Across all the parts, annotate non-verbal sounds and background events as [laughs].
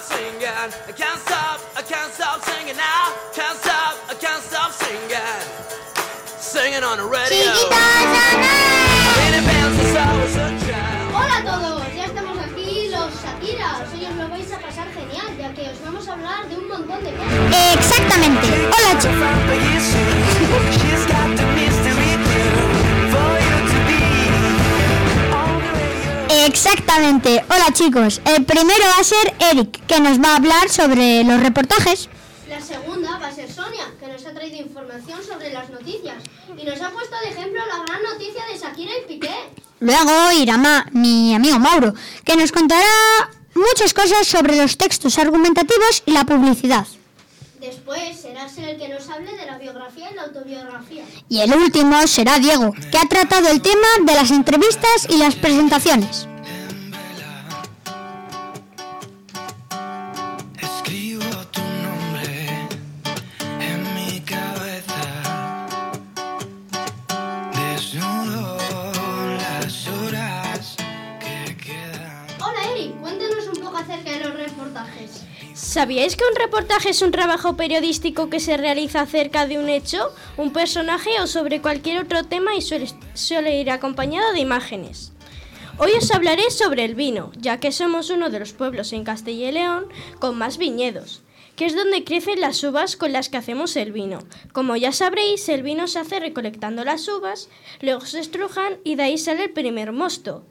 stop singing. I can't stop, I can't stop singing now. Can't stop, I can't stop singing. Singing on the radio. Hola a todos, ya estamos aquí los Shakira. Hoy os lo vais a pasar genial, ya que os vamos a hablar de un montón de cosas. Exactamente. Hola chicos. Exactamente. Hola chicos. El primero va a ser Eric, que nos va a hablar sobre los reportajes. La segunda va a ser Sonia, que nos ha traído información sobre las noticias y nos ha puesto de ejemplo la gran noticia de Shakira y Piqué. Luego Irama, mi amigo Mauro, que nos contará muchas cosas sobre los textos argumentativos y la publicidad. Después será ser el que nos hable de la biografía y la autobiografía. Y el último será Diego, que ha tratado el tema de las entrevistas y las presentaciones. ¿Sabíais que un reportaje es un trabajo periodístico que se realiza acerca de un hecho, un personaje o sobre cualquier otro tema y suele, ir acompañado de imágenes? Hoy os hablaré sobre el vino, ya que somos uno de los pueblos en Castilla y León con más viñedos, que es donde crecen las uvas con las que hacemos el vino. Como ya sabréis, el vino se hace recolectando las uvas, luego se estrujan y de ahí sale el primer mosto.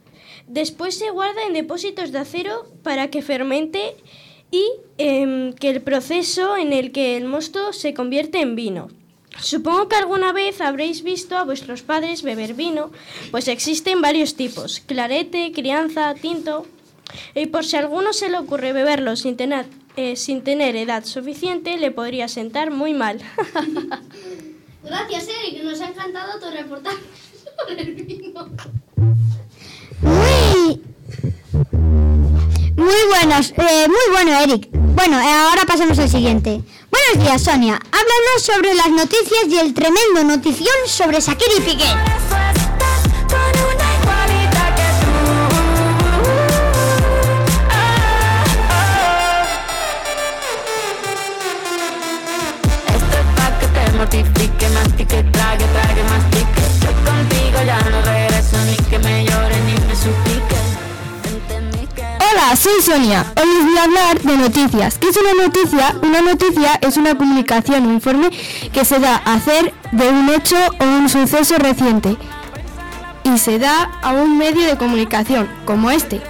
Después se guarda en depósitos de acero para que fermente y em, que el proceso en el que el mosto se convierte en vino. Supongo que alguna vez habréis visto a vuestros padres beber vino, pues existen varios tipos, clarete, crianza, tinto. Y por si a alguno se le ocurre beberlo sin tener, eh, sin tener edad suficiente, le podría sentar muy mal. [laughs] Gracias Eric, nos ha encantado tu reportaje [laughs] sobre el vino. Muy buenos, eh, muy bueno Eric. Bueno, eh, ahora pasamos al siguiente. Buenos días Sonia, háblanos sobre las noticias y el tremendo notición sobre Shakira y Piqué. Hola, soy Sonia. Hoy les voy a hablar de noticias. ¿Qué es una noticia? Una noticia es una comunicación o informe que se da a hacer de un hecho o un suceso reciente y se da a un medio de comunicación como este.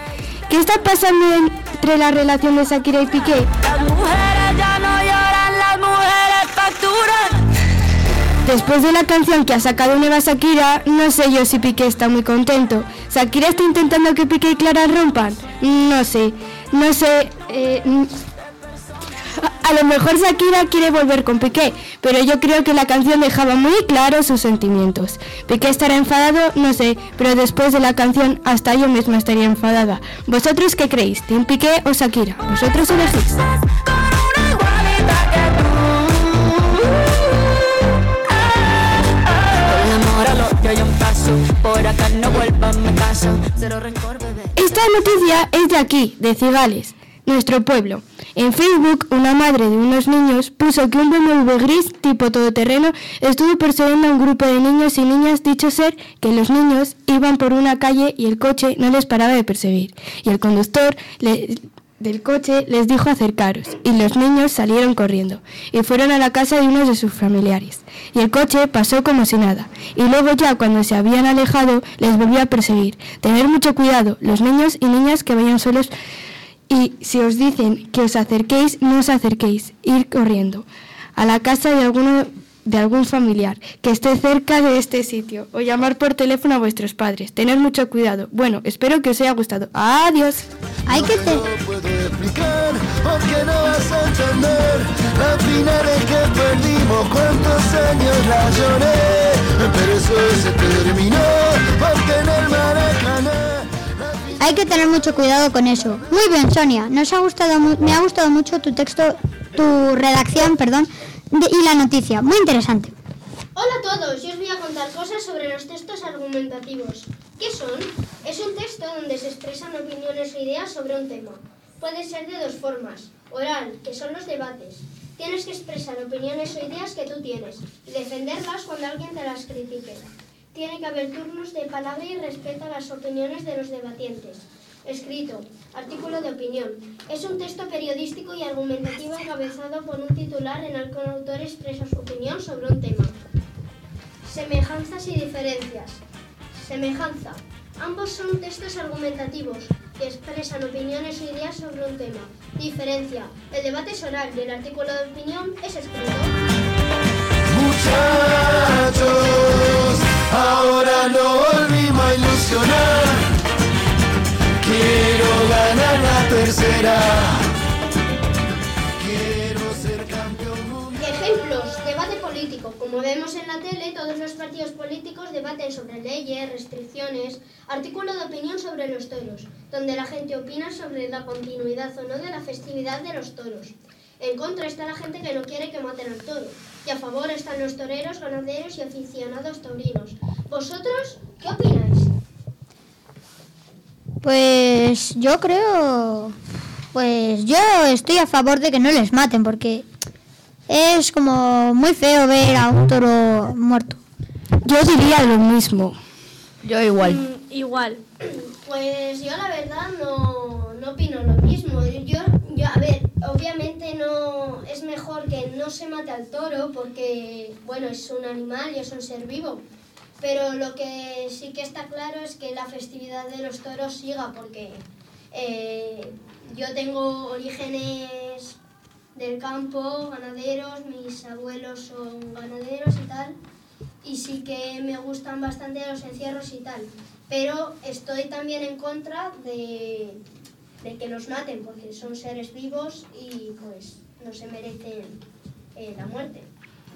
¿Qué está pasando entre la relación de Shakira y Piqué? Después de la canción que ha sacado nueva Shakira, no sé yo si Piqué está muy contento. ¿Shakira está intentando que Piqué y Clara rompan? No sé, no sé. eh, a lo mejor Shakira quiere volver con Piqué, pero yo creo que la canción dejaba muy claros sus sentimientos. Piqué estará enfadado, no sé, pero después de la canción hasta yo misma estaría enfadada. ¿Vosotros qué creéis? ¿Team Piqué o Shakira? Vosotros elegís. Esta noticia es de aquí, de Cigales, nuestro pueblo. En Facebook, una madre de unos niños puso que un BMW gris tipo todoterreno estuvo persiguiendo a un grupo de niños y niñas, dicho ser que los niños iban por una calle y el coche no les paraba de perseguir. Y el conductor le- del coche les dijo acercaros y los niños salieron corriendo y fueron a la casa de unos de sus familiares. Y el coche pasó como si nada. Y luego ya cuando se habían alejado les volvió a perseguir. Tener mucho cuidado, los niños y niñas que vayan solos y si os dicen que os acerquéis, no os acerquéis, ir corriendo a la casa de alguno de algún familiar que esté cerca de este sitio o llamar por teléfono a vuestros padres. Tened mucho cuidado. Bueno, espero que os haya gustado. Adiós. Hay que te- Hay que tener mucho cuidado con eso. Muy bien, Sonia. Nos ha gustado, me ha gustado mucho tu texto, tu redacción, perdón, y la noticia. Muy interesante. Hola a todos, yo os voy a contar cosas sobre los textos argumentativos. ¿Qué son? Es un texto donde se expresan opiniones o ideas sobre un tema. puede ser de dos formas. Oral, que son los debates. Tienes que expresar opiniones o ideas que tú tienes y defenderlas cuando alguien te las critique. Tiene que haber turnos de palabra y respeto a las opiniones de los debatientes. Escrito, artículo de opinión. Es un texto periodístico y argumentativo encabezado por un titular en el que un autor expresa su opinión sobre un tema. Semejanzas y diferencias. Semejanza. Ambos son textos argumentativos que expresan opiniones o ideas sobre un tema. Diferencia. El debate es oral y el artículo de opinión es escrito. Muchachos, ahora no volvimos a ilusionar. Quiero ganar la tercera. Quiero ser campeón. Ejemplos. Debate político. Como vemos en la tele, todos los partidos políticos debaten sobre leyes, restricciones, artículo de opinión sobre los toros, donde la gente opina sobre la continuidad o no de la festividad de los toros. En contra está la gente que no quiere que maten al toro. Y a favor están los toreros, ganaderos y aficionados taurinos. ¿Vosotros qué opináis? Pues yo creo... Pues yo estoy a favor de que no les maten porque es como muy feo ver a un toro muerto. Yo diría lo mismo. Yo igual. Mm, igual. Pues yo la verdad no, no opino lo mismo. Yo, yo, a ver, obviamente no es mejor que no se mate al toro porque, bueno, es un animal y es un ser vivo. Pero lo que sí que está claro es que la festividad de los toros siga porque eh, yo tengo orígenes del campo, ganaderos, mis abuelos son ganaderos y tal, y sí que me gustan bastante los encierros y tal, pero estoy también en contra de, de que los maten, porque son seres vivos y pues no se merecen eh, la muerte.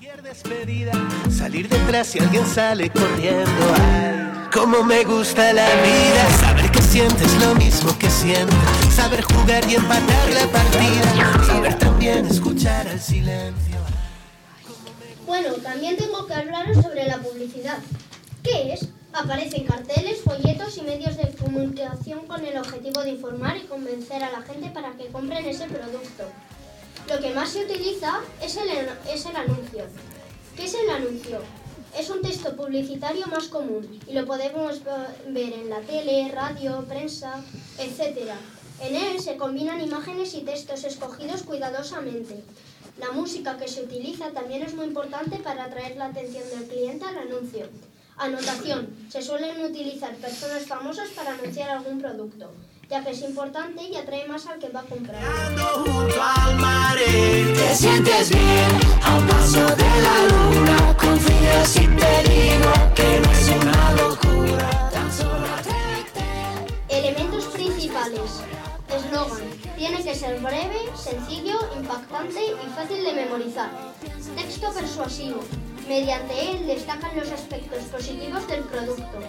Cualquier despedida, salir detrás si alguien sale corriendo. Ay, cómo me gusta la vida. Saber que sientes lo mismo que siento. Saber jugar y empatar la partida. Saber también escuchar al silencio. Bueno, también tengo que hablaros sobre la publicidad. ¿Qué es? Aparecen carteles, folletos y medios de comunicación con el objetivo de informar y convencer a la gente para que compren ese producto. Lo que más se utiliza es el, es el anuncio. ¿Qué es el anuncio? Es un texto publicitario más común y lo podemos ve- ver en la tele, radio, prensa, etc. En él se combinan imágenes y textos escogidos cuidadosamente. La música que se utiliza también es muy importante para atraer la atención del cliente al anuncio. Anotación. Se suelen utilizar personas famosas para anunciar algún producto, ya que es importante y atrae más al que va a comprar. Ando junto al mar, te sientes bien a un paso de la luna. Confía si te digo que no es una locura. Tan solo atrévete. Elementos principales. Eslogan. Tiene que ser breve, sencillo, impactante y fácil de memorizar. Texto persuasivo. Mediante él destacan los aspectos positivos del producto.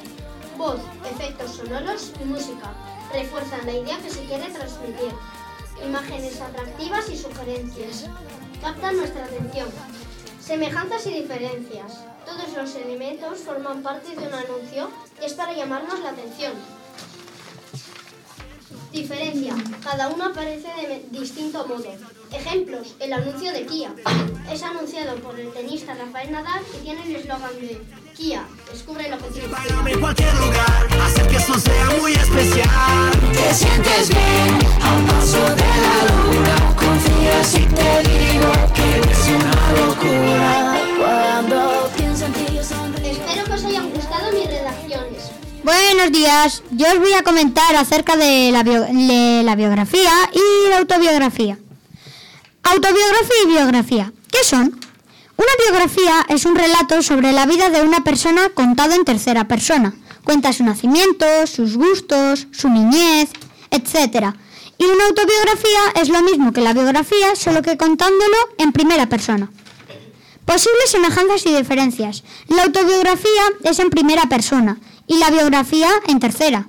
Voz, efectos sonoros y música. Refuerzan la idea que se quiere transmitir. Imágenes atractivas y sugerencias. Captan nuestra atención. Semejanzas y diferencias. Todos los elementos forman parte de un anuncio y es para llamarnos la atención. Diferencia. Cada uno aparece de distinto modo. Ejemplos. El anuncio de Kia. Es anunciado por el tenista Rafael Nadal y tiene el eslogan de Kia. Descubre lo que tienes. Bailame en cualquier lugar, hacer que esto sea muy especial. Te sientes bien a un paso de la luna. Confía si te digo que no es una locura. Cuando pienso en ti, yo sonrío. Espero que os hayan gustado mis redacciones. Buenos días, yo os voy a comentar acerca de la, bio- de la biografía y la autobiografía. Autobiografía y biografía, ¿qué son? Una biografía es un relato sobre la vida de una persona contado en tercera persona. Cuenta su nacimiento, sus gustos, su niñez, etc. Y una autobiografía es lo mismo que la biografía, solo que contándolo en primera persona. Posibles semejanzas y diferencias. La autobiografía es en primera persona y la biografía en tercera.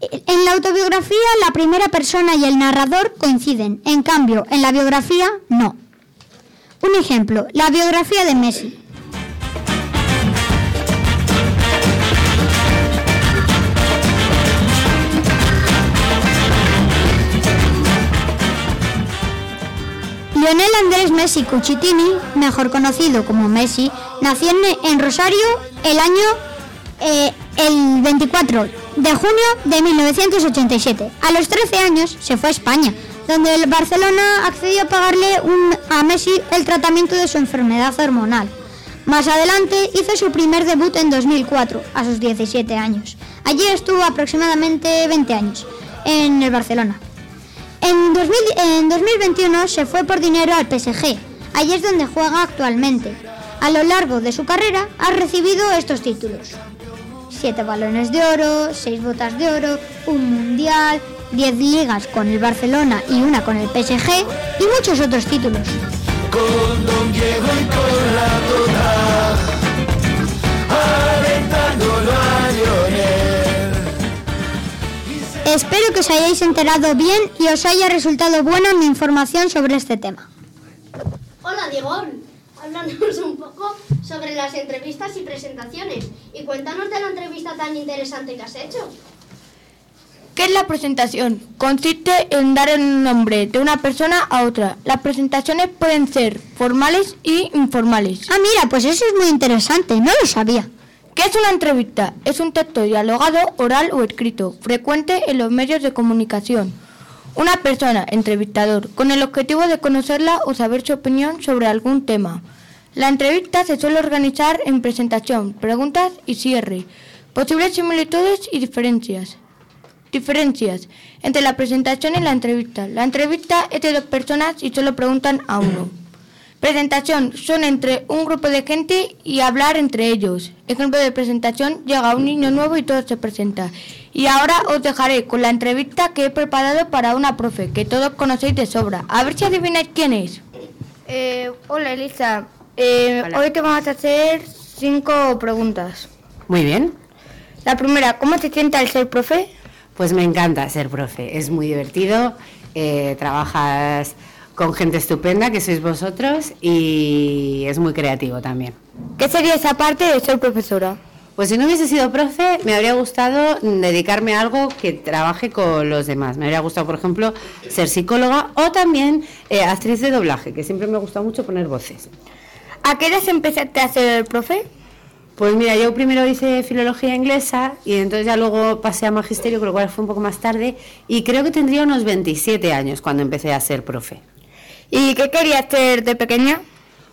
En la autobiografía la primera persona y el narrador coinciden, en cambio en la biografía no. Un ejemplo, la biografía de Messi. Lionel Andrés Messi Cucitini, mejor conocido como Messi, nació en, en Rosario el año eh, el 24 de junio de 1987. A los 13 años se fue a España, donde el Barcelona accedió a pagarle a Messi el tratamiento de su enfermedad hormonal. Más adelante hizo su primer debut en 2004, a sus 17 años. Allí estuvo aproximadamente 20 años, en el Barcelona. En, 2000 en 2021 se fue por dinero al PSG. Allí es donde juega actualmente. A lo largo de su carrera ha recibido estos títulos. Siete balones de oro, seis botas de oro, un mundial, 10 ligas con el Barcelona y una con el PSG y muchos otros títulos. Con Don Diego y con la Tota, alentándolo a Lionel. Espero que os hayáis enterado bien y os haya resultado buena mi información sobre este tema. Hola Diego, háblanos un poco sobre las entrevistas y presentaciones y cuéntanos de la entrevista tan interesante que has hecho. ¿Qué es la presentación? Consiste en dar el nombre de una persona a otra. Las presentaciones pueden ser formales y informales. Ah, mira, pues eso es muy interesante, no lo sabía. ¿Qué es una entrevista? Es un texto dialogado, oral o escrito, frecuente en los medios de comunicación. Una persona, entrevistador, con el objetivo de conocerla o saber su opinión sobre algún tema. La entrevista se suele organizar en presentación, preguntas y cierre. Posibles similitudes y diferencias. Diferencias entre la presentación y la entrevista. La entrevista es de dos personas y solo preguntan a uno. Presentación son entre un grupo de gente y hablar entre ellos. Ejemplo de presentación, llega un niño nuevo y todo se presenta. Y ahora os dejaré con la entrevista que he preparado para una profe, que todos conocéis de sobra. A ver si adivináis quién es. Eh, hola Elisa, Eh, hoy te vamos a hacer cinco preguntas. Muy bien. La primera, ¿cómo te sientes al ser profe? Pues me encanta ser profe, es muy divertido, eh, trabajas con gente estupenda que sois vosotros y es muy creativo también. ¿Qué sería esa parte de ser profesora? Pues si no hubiese sido profe, me habría gustado dedicarme a algo que trabaje con los demás. Me habría gustado, por ejemplo, ser psicóloga o también eh, actriz de doblaje, que siempre me ha gustado mucho poner voces. ¿A qué edad empezaste a ser profe? Pues mira, yo primero hice filología inglesa y entonces ya luego pasé a magisterio, con lo cual fue un poco más tarde, y creo que tendría unos 27 años cuando empecé a ser profe. ¿Y qué querías ser de pequeña?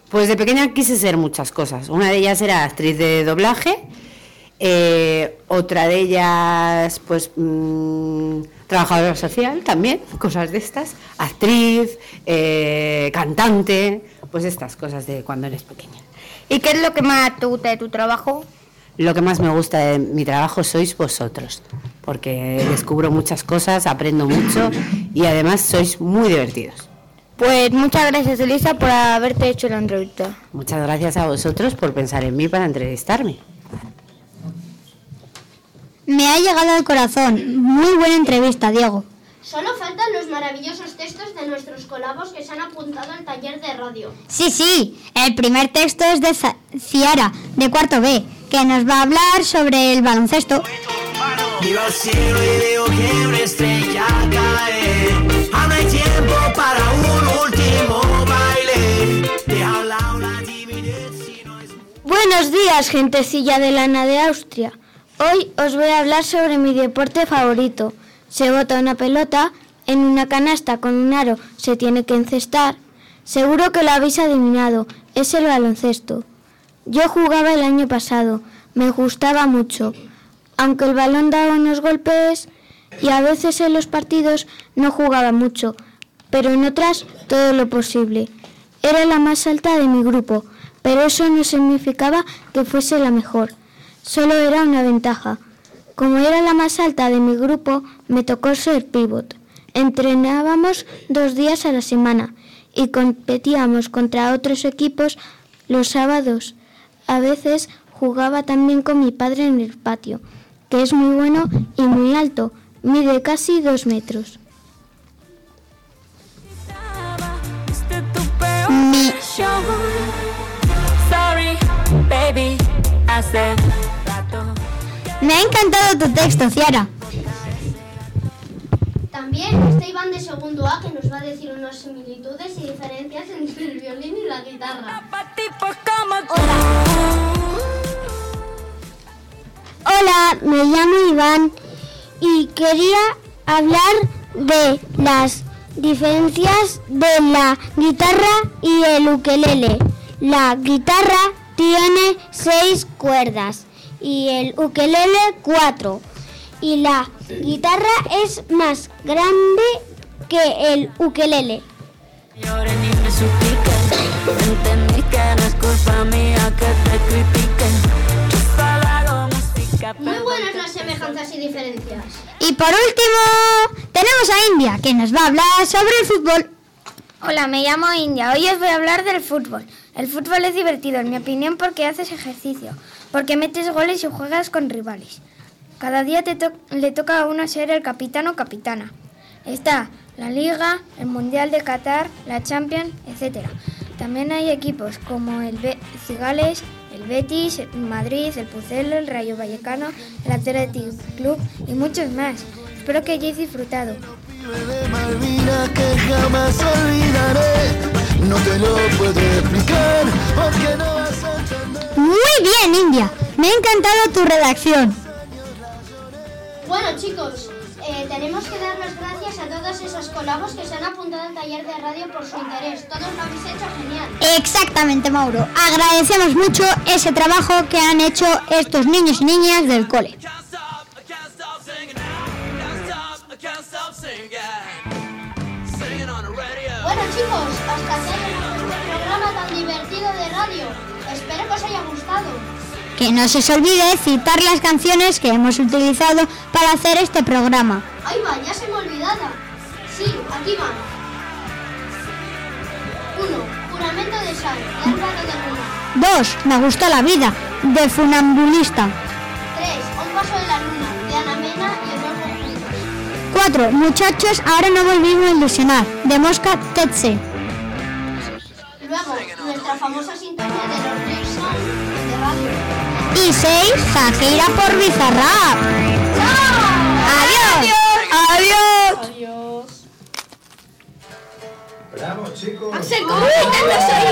Pues de pequeña quise ser muchas cosas. Una de ellas era actriz de doblaje, eh, otra de ellas, pues, mm, trabajadora social también, [laughs] cosas de estas, actriz, eh, cantante, pues estas cosas de cuando eres pequeña. ¿Y qué es lo que más te gusta de tu trabajo? Lo que más me gusta de mi trabajo sois vosotros, porque descubro muchas cosas, aprendo mucho y además sois muy divertidos. Pues muchas gracias Elisa por haberte hecho la entrevista. Muchas gracias a vosotros por pensar en mí para entrevistarme. Me ha llegado al corazón. Muy buena entrevista, Diego. Solo faltan los maravillosos textos de nuestros colabos que se han apuntado al taller de radio. Sí, sí, el primer texto es de Ciara, de cuarto B, que nos va a hablar sobre el baloncesto. Miro al cielo y veo que una estrella cae. Aún hay tiempo para un último baile. Deja a un lado la timidez si no es Buenos días, gentecilla de lana de Austria. Hoy os voy a hablar sobre mi deporte favorito. Se bota una pelota en una canasta con un aro, se tiene que encestar. Seguro que lo habéis adivinado, es el baloncesto. Yo jugaba el año pasado, me gustaba mucho. Aunque el balón daba unos golpes y a veces en los partidos no jugaba mucho, pero en otras todo lo posible. Era la más alta de mi grupo, pero eso no significaba que fuese la mejor. Solo era una ventaja. Como era la más alta de mi grupo, me tocó ser pivot. Entrenábamos dos días a la semana y competíamos contra otros equipos los sábados. A veces jugaba también con mi padre en el patio, que es muy bueno y muy alto, mide casi dos metros. Mi, me ha encantado tu texto, Ciara. También está Iván de segundo A que nos va a decir unas similitudes y diferencias entre el violín y la guitarra. Hola, me llamo Iván y quería hablar de las diferencias de la guitarra y el ukelele. La guitarra tiene seis cuerdas y el ukelele cuatro. Y la guitarra es más grande que el ukelele. Muy buenas las semejanzas y diferencias. Y por último, tenemos a India, que nos va a hablar sobre el fútbol. Hola, me llamo India. Hoy os voy a hablar del fútbol. El fútbol es divertido, en mi opinión, porque haces ejercicio, porque metes goles y juegas con rivales. Cada día te le toca a uno ser el capitán o capitana. Está la Liga, el Mundial de Qatar, la Champions, etc. También hay equipos como el Cigales, el Betis, el Madrid, el Pucelo, el Rayo Vallecano, el Athletic Club y muchos más. Espero que hayáis disfrutado. No te lo puedo explicar porque no vas a entender. Muy bien, India. Me ha encantado tu redacción. Bueno chicos, eh, tenemos que dar las gracias a todos esos colabos que se han apuntado al taller de radio por su interés. Todos lo habéis hecho genial. Exactamente, Mauro. Agradecemos mucho ese trabajo que han hecho estos niños y niñas del cole. Chicos, hasta aquí este programa tan divertido de radio. Espero que os haya gustado. Que no se os olvide citar las canciones que hemos utilizado para hacer este programa. Ahí va, ya se me olvidaba. Sí, aquí van. Uno, Juramento de sal, de de Luna. 2. Me gusta la vida, de funambulista. Tres, Un paso de la luna, de Ana Mena y. 4. Muchachos, ahora no volvimos a ilusionar, de Mosca Tetse. Luego, nuestra famosa sintonía de los Song de radio. Y 6. Shakira por Bizarrap. ¡Adiós! ¡Adiós! Bravo, chicos. ¡Se